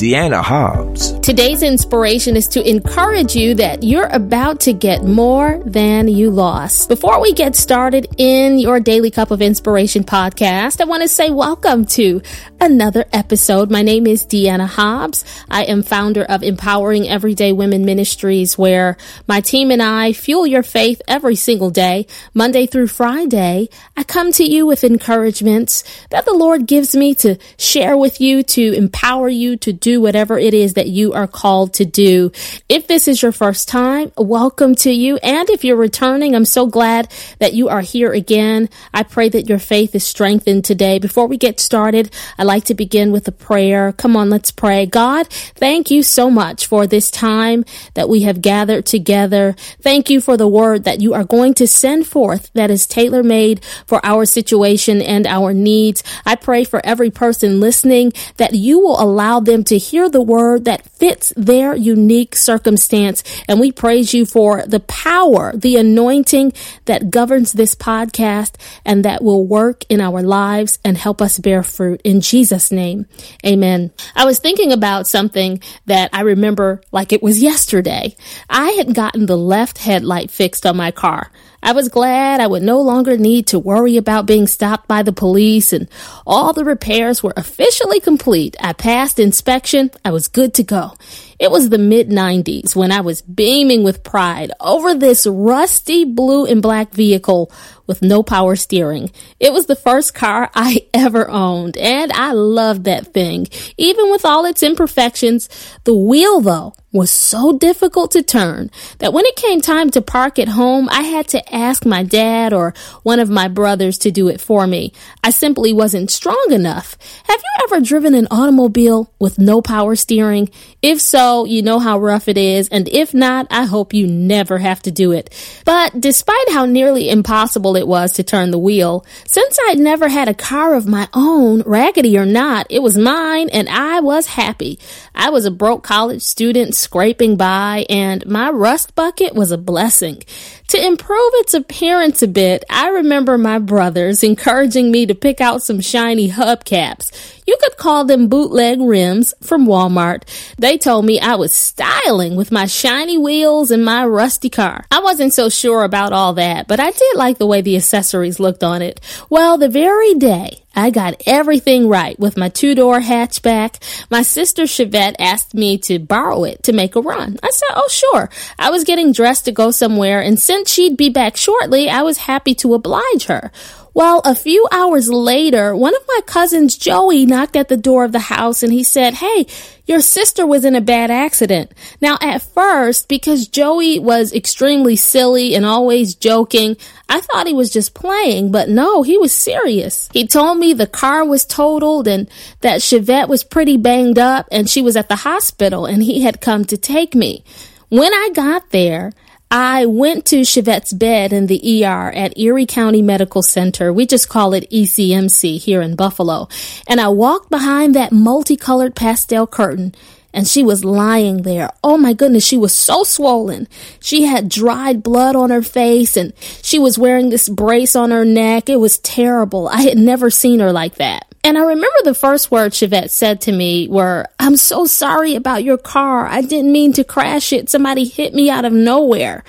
Deanna Hobbs. Today's inspiration is to encourage you that you're about to get more than you lost. Before we get started in your Daily Cup of Inspiration podcast, I want to say welcome to another episode. My name is Deanna Hobbs. I am founder of Empowering Everyday Women Ministries, where my team and I fuel your faith every single day, Monday through Friday. I come to you with encouragements that the Lord gives me to share with you, to empower you to do do whatever it is that you are called to do. If this is your first time, welcome to you. And if you're returning, I'm so glad that you are here again. I pray that your faith is strengthened today. Before we get started, I'd like to begin with a prayer. Come on, let's pray. God, thank you so much for this time that we have gathered together. Thank you for the word that you are going to send forth that is tailor made for our situation and our needs. I pray for every person listening that you will allow them to hear the word that fits their unique circumstance. And we praise you for the power, the anointing that governs this podcast and that will work in our lives and help us bear fruit. In Jesus' name, amen. I was thinking about something that I remember like it was yesterday. I had gotten the left headlight fixed on my car. I was glad I would no longer need to worry about being stopped by the police and all the repairs were officially complete. I passed inspection. I was good to go. It was the mid 90s when I was beaming with pride over this rusty blue and black vehicle with no power steering. It was the first car I ever owned and I loved that thing. Even with all its imperfections, the wheel though was so difficult to turn that when it came time to park at home, I had to ask my dad or one of my brothers to do it for me. I simply wasn't strong enough. Have you ever driven an automobile with no power steering? If so, you know how rough it is, and if not, I hope you never have to do it. But despite how nearly impossible it was to turn the wheel, since I'd never had a car of my own, raggedy or not, it was mine and I was happy. I was a broke college student scraping by, and my rust bucket was a blessing. To improve its appearance a bit, I remember my brothers encouraging me to pick out some shiny hubcaps. You could call them bootleg rims from Walmart. They told me I was styling with my shiny wheels and my rusty car. I wasn't so sure about all that, but I did like the way the accessories looked on it. Well, the very day I got everything right with my two door hatchback. My sister Chevette asked me to borrow it to make a run. I said, Oh, sure. I was getting dressed to go somewhere, and since she'd be back shortly, I was happy to oblige her. Well, a few hours later, one of my cousins, Joey, knocked at the door of the house and he said, Hey, your sister was in a bad accident. Now, at first, because Joey was extremely silly and always joking, I thought he was just playing, but no, he was serious. He told me the car was totaled and that Chevette was pretty banged up and she was at the hospital and he had come to take me. When I got there, I went to Chevette's bed in the ER at Erie County Medical Center. We just call it ECMC here in Buffalo. And I walked behind that multicolored pastel curtain and she was lying there. Oh my goodness, she was so swollen. She had dried blood on her face and she was wearing this brace on her neck. It was terrible. I had never seen her like that. And I remember the first words Chevette said to me were, I'm so sorry about your car. I didn't mean to crash it. Somebody hit me out of nowhere.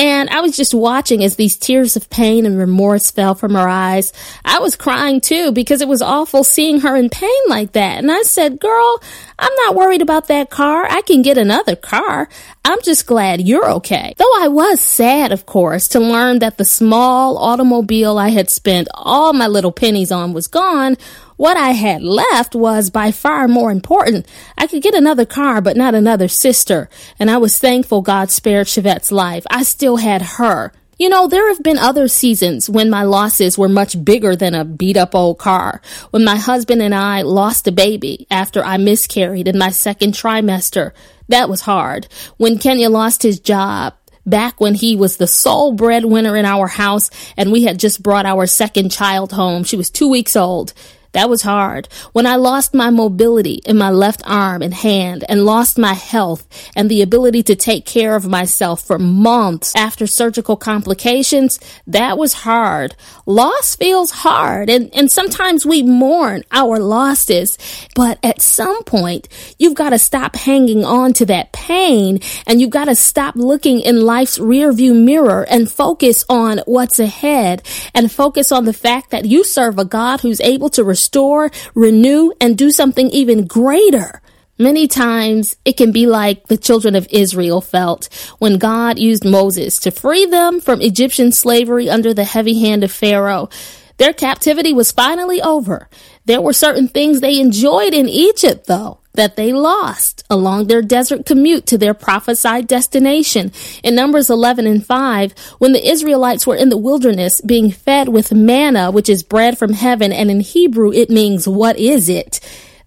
And I was just watching as these tears of pain and remorse fell from her eyes. I was crying too because it was awful seeing her in pain like that. And I said, girl, I'm not worried about that car. I can get another car. I'm just glad you're okay. Though I was sad, of course, to learn that the small automobile I had spent all my little pennies on was gone what I had left was by far more important. I could get another car, but not another sister. And I was thankful God spared Chevette's life. I still had her. You know, there have been other seasons when my losses were much bigger than a beat up old car. When my husband and I lost a baby after I miscarried in my second trimester. That was hard. When Kenya lost his job, back when he was the sole breadwinner in our house and we had just brought our second child home. She was two weeks old. That was hard. When I lost my mobility in my left arm and hand and lost my health and the ability to take care of myself for months after surgical complications, that was hard. Loss feels hard and, and sometimes we mourn our losses, but at some point, you've got to stop hanging on to that pain and you've got to stop looking in life's rearview mirror and focus on what's ahead and focus on the fact that you serve a God who's able to restore, renew, and do something even greater. Many times it can be like the children of Israel felt when God used Moses to free them from Egyptian slavery under the heavy hand of Pharaoh. Their captivity was finally over. There were certain things they enjoyed in Egypt, though that they lost along their desert commute to their prophesied destination. In Numbers 11 and 5, when the Israelites were in the wilderness being fed with manna, which is bread from heaven, and in Hebrew it means, what is it?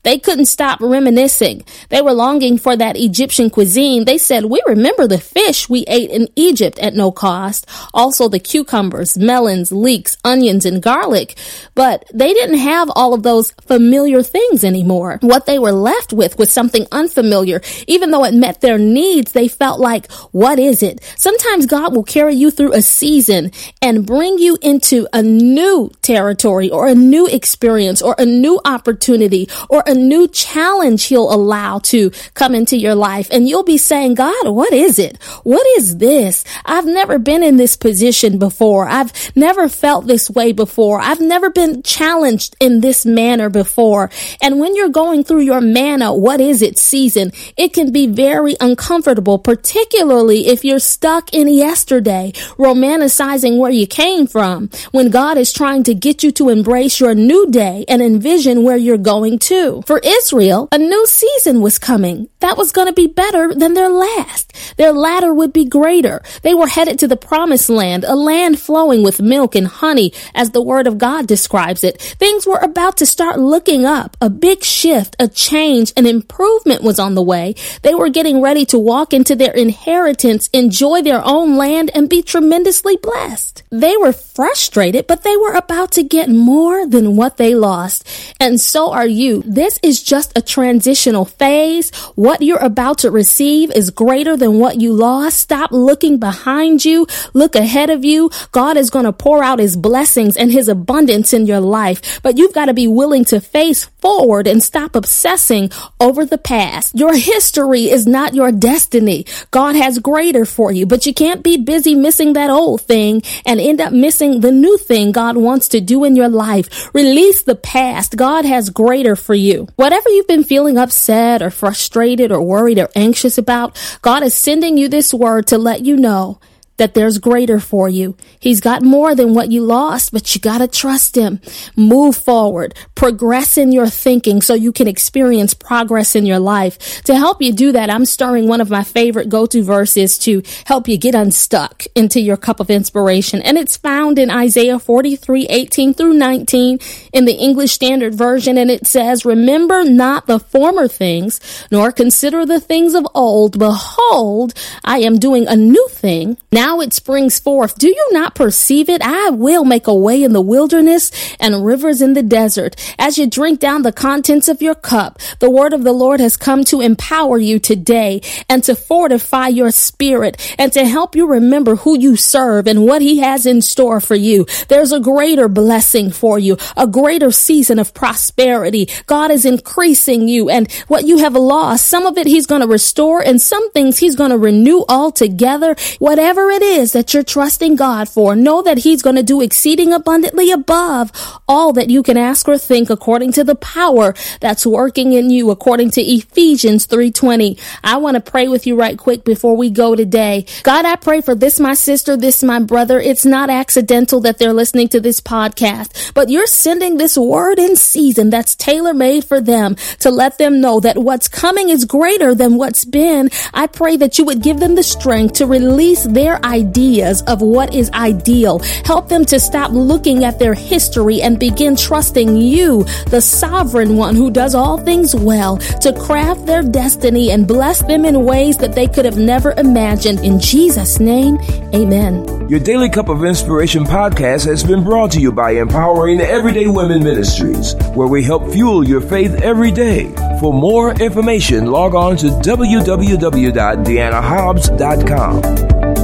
They couldn't stop reminiscing. They were longing for that Egyptian cuisine. They said, we remember the fish we ate in Egypt at no cost. Also the cucumbers, melons, leeks, onions, and garlic. But they didn't have all of those familiar things anymore. What they were left with was something unfamiliar. Even though it met their needs, they felt like, what is it? Sometimes God will carry you through a season and bring you into a new territory or a new experience or a new opportunity or a a new challenge he'll allow to come into your life. And you'll be saying, God, what is it? What is this? I've never been in this position before. I've never felt this way before. I've never been challenged in this manner before. And when you're going through your manna, what is it season? It can be very uncomfortable, particularly if you're stuck in yesterday, romanticizing where you came from when God is trying to get you to embrace your new day and envision where you're going to. For Israel, a new season was coming. That was going to be better than their last. Their latter would be greater. They were headed to the promised land, a land flowing with milk and honey, as the word of God describes it. Things were about to start looking up. A big shift, a change, an improvement was on the way. They were getting ready to walk into their inheritance, enjoy their own land, and be tremendously blessed. They were frustrated, but they were about to get more than what they lost. And so are you. This this is just a transitional phase. What you're about to receive is greater than what you lost. Stop looking behind you. Look ahead of you. God is going to pour out his blessings and his abundance in your life, but you've got to be willing to face forward and stop obsessing over the past. Your history is not your destiny. God has greater for you, but you can't be busy missing that old thing and end up missing the new thing God wants to do in your life. Release the past. God has greater for you. Whatever you've been feeling upset or frustrated or worried or anxious about, God is sending you this word to let you know that there's greater for you. He's got more than what you lost, but you gotta trust him. Move forward, progress in your thinking so you can experience progress in your life. To help you do that, I'm starring one of my favorite go-to verses to help you get unstuck into your cup of inspiration. And it's found in Isaiah 43, 18 through 19 in the English Standard Version. And it says, remember not the former things, nor consider the things of old. Behold, I am doing a new thing. Now now it springs forth. Do you not perceive it? I will make a way in the wilderness and rivers in the desert. As you drink down the contents of your cup, the word of the Lord has come to empower you today and to fortify your spirit and to help you remember who you serve and what he has in store for you. There's a greater blessing for you, a greater season of prosperity. God is increasing you and what you have lost, some of it he's going to restore and some things he's going to renew altogether. Whatever it is that you're trusting God for, know that He's going to do exceeding abundantly above all that you can ask or think according to the power that's working in you, according to Ephesians 3.20. I want to pray with you right quick before we go today. God, I pray for this, my sister, this, my brother. It's not accidental that they're listening to this podcast, but you're sending this word in season that's tailor made for them to let them know that what's coming is greater than what's been. I pray that you would give them the strength to release their ideas of what is ideal. Help them to stop looking at their history and begin trusting you, the sovereign one who does all things well, to craft their destiny and bless them in ways that they could have never imagined. In Jesus' name, amen. Your Daily Cup of Inspiration podcast has been brought to you by Empowering Everyday Women Ministries, where we help fuel your faith every day. For more information, log on to www.deannahobbs.com.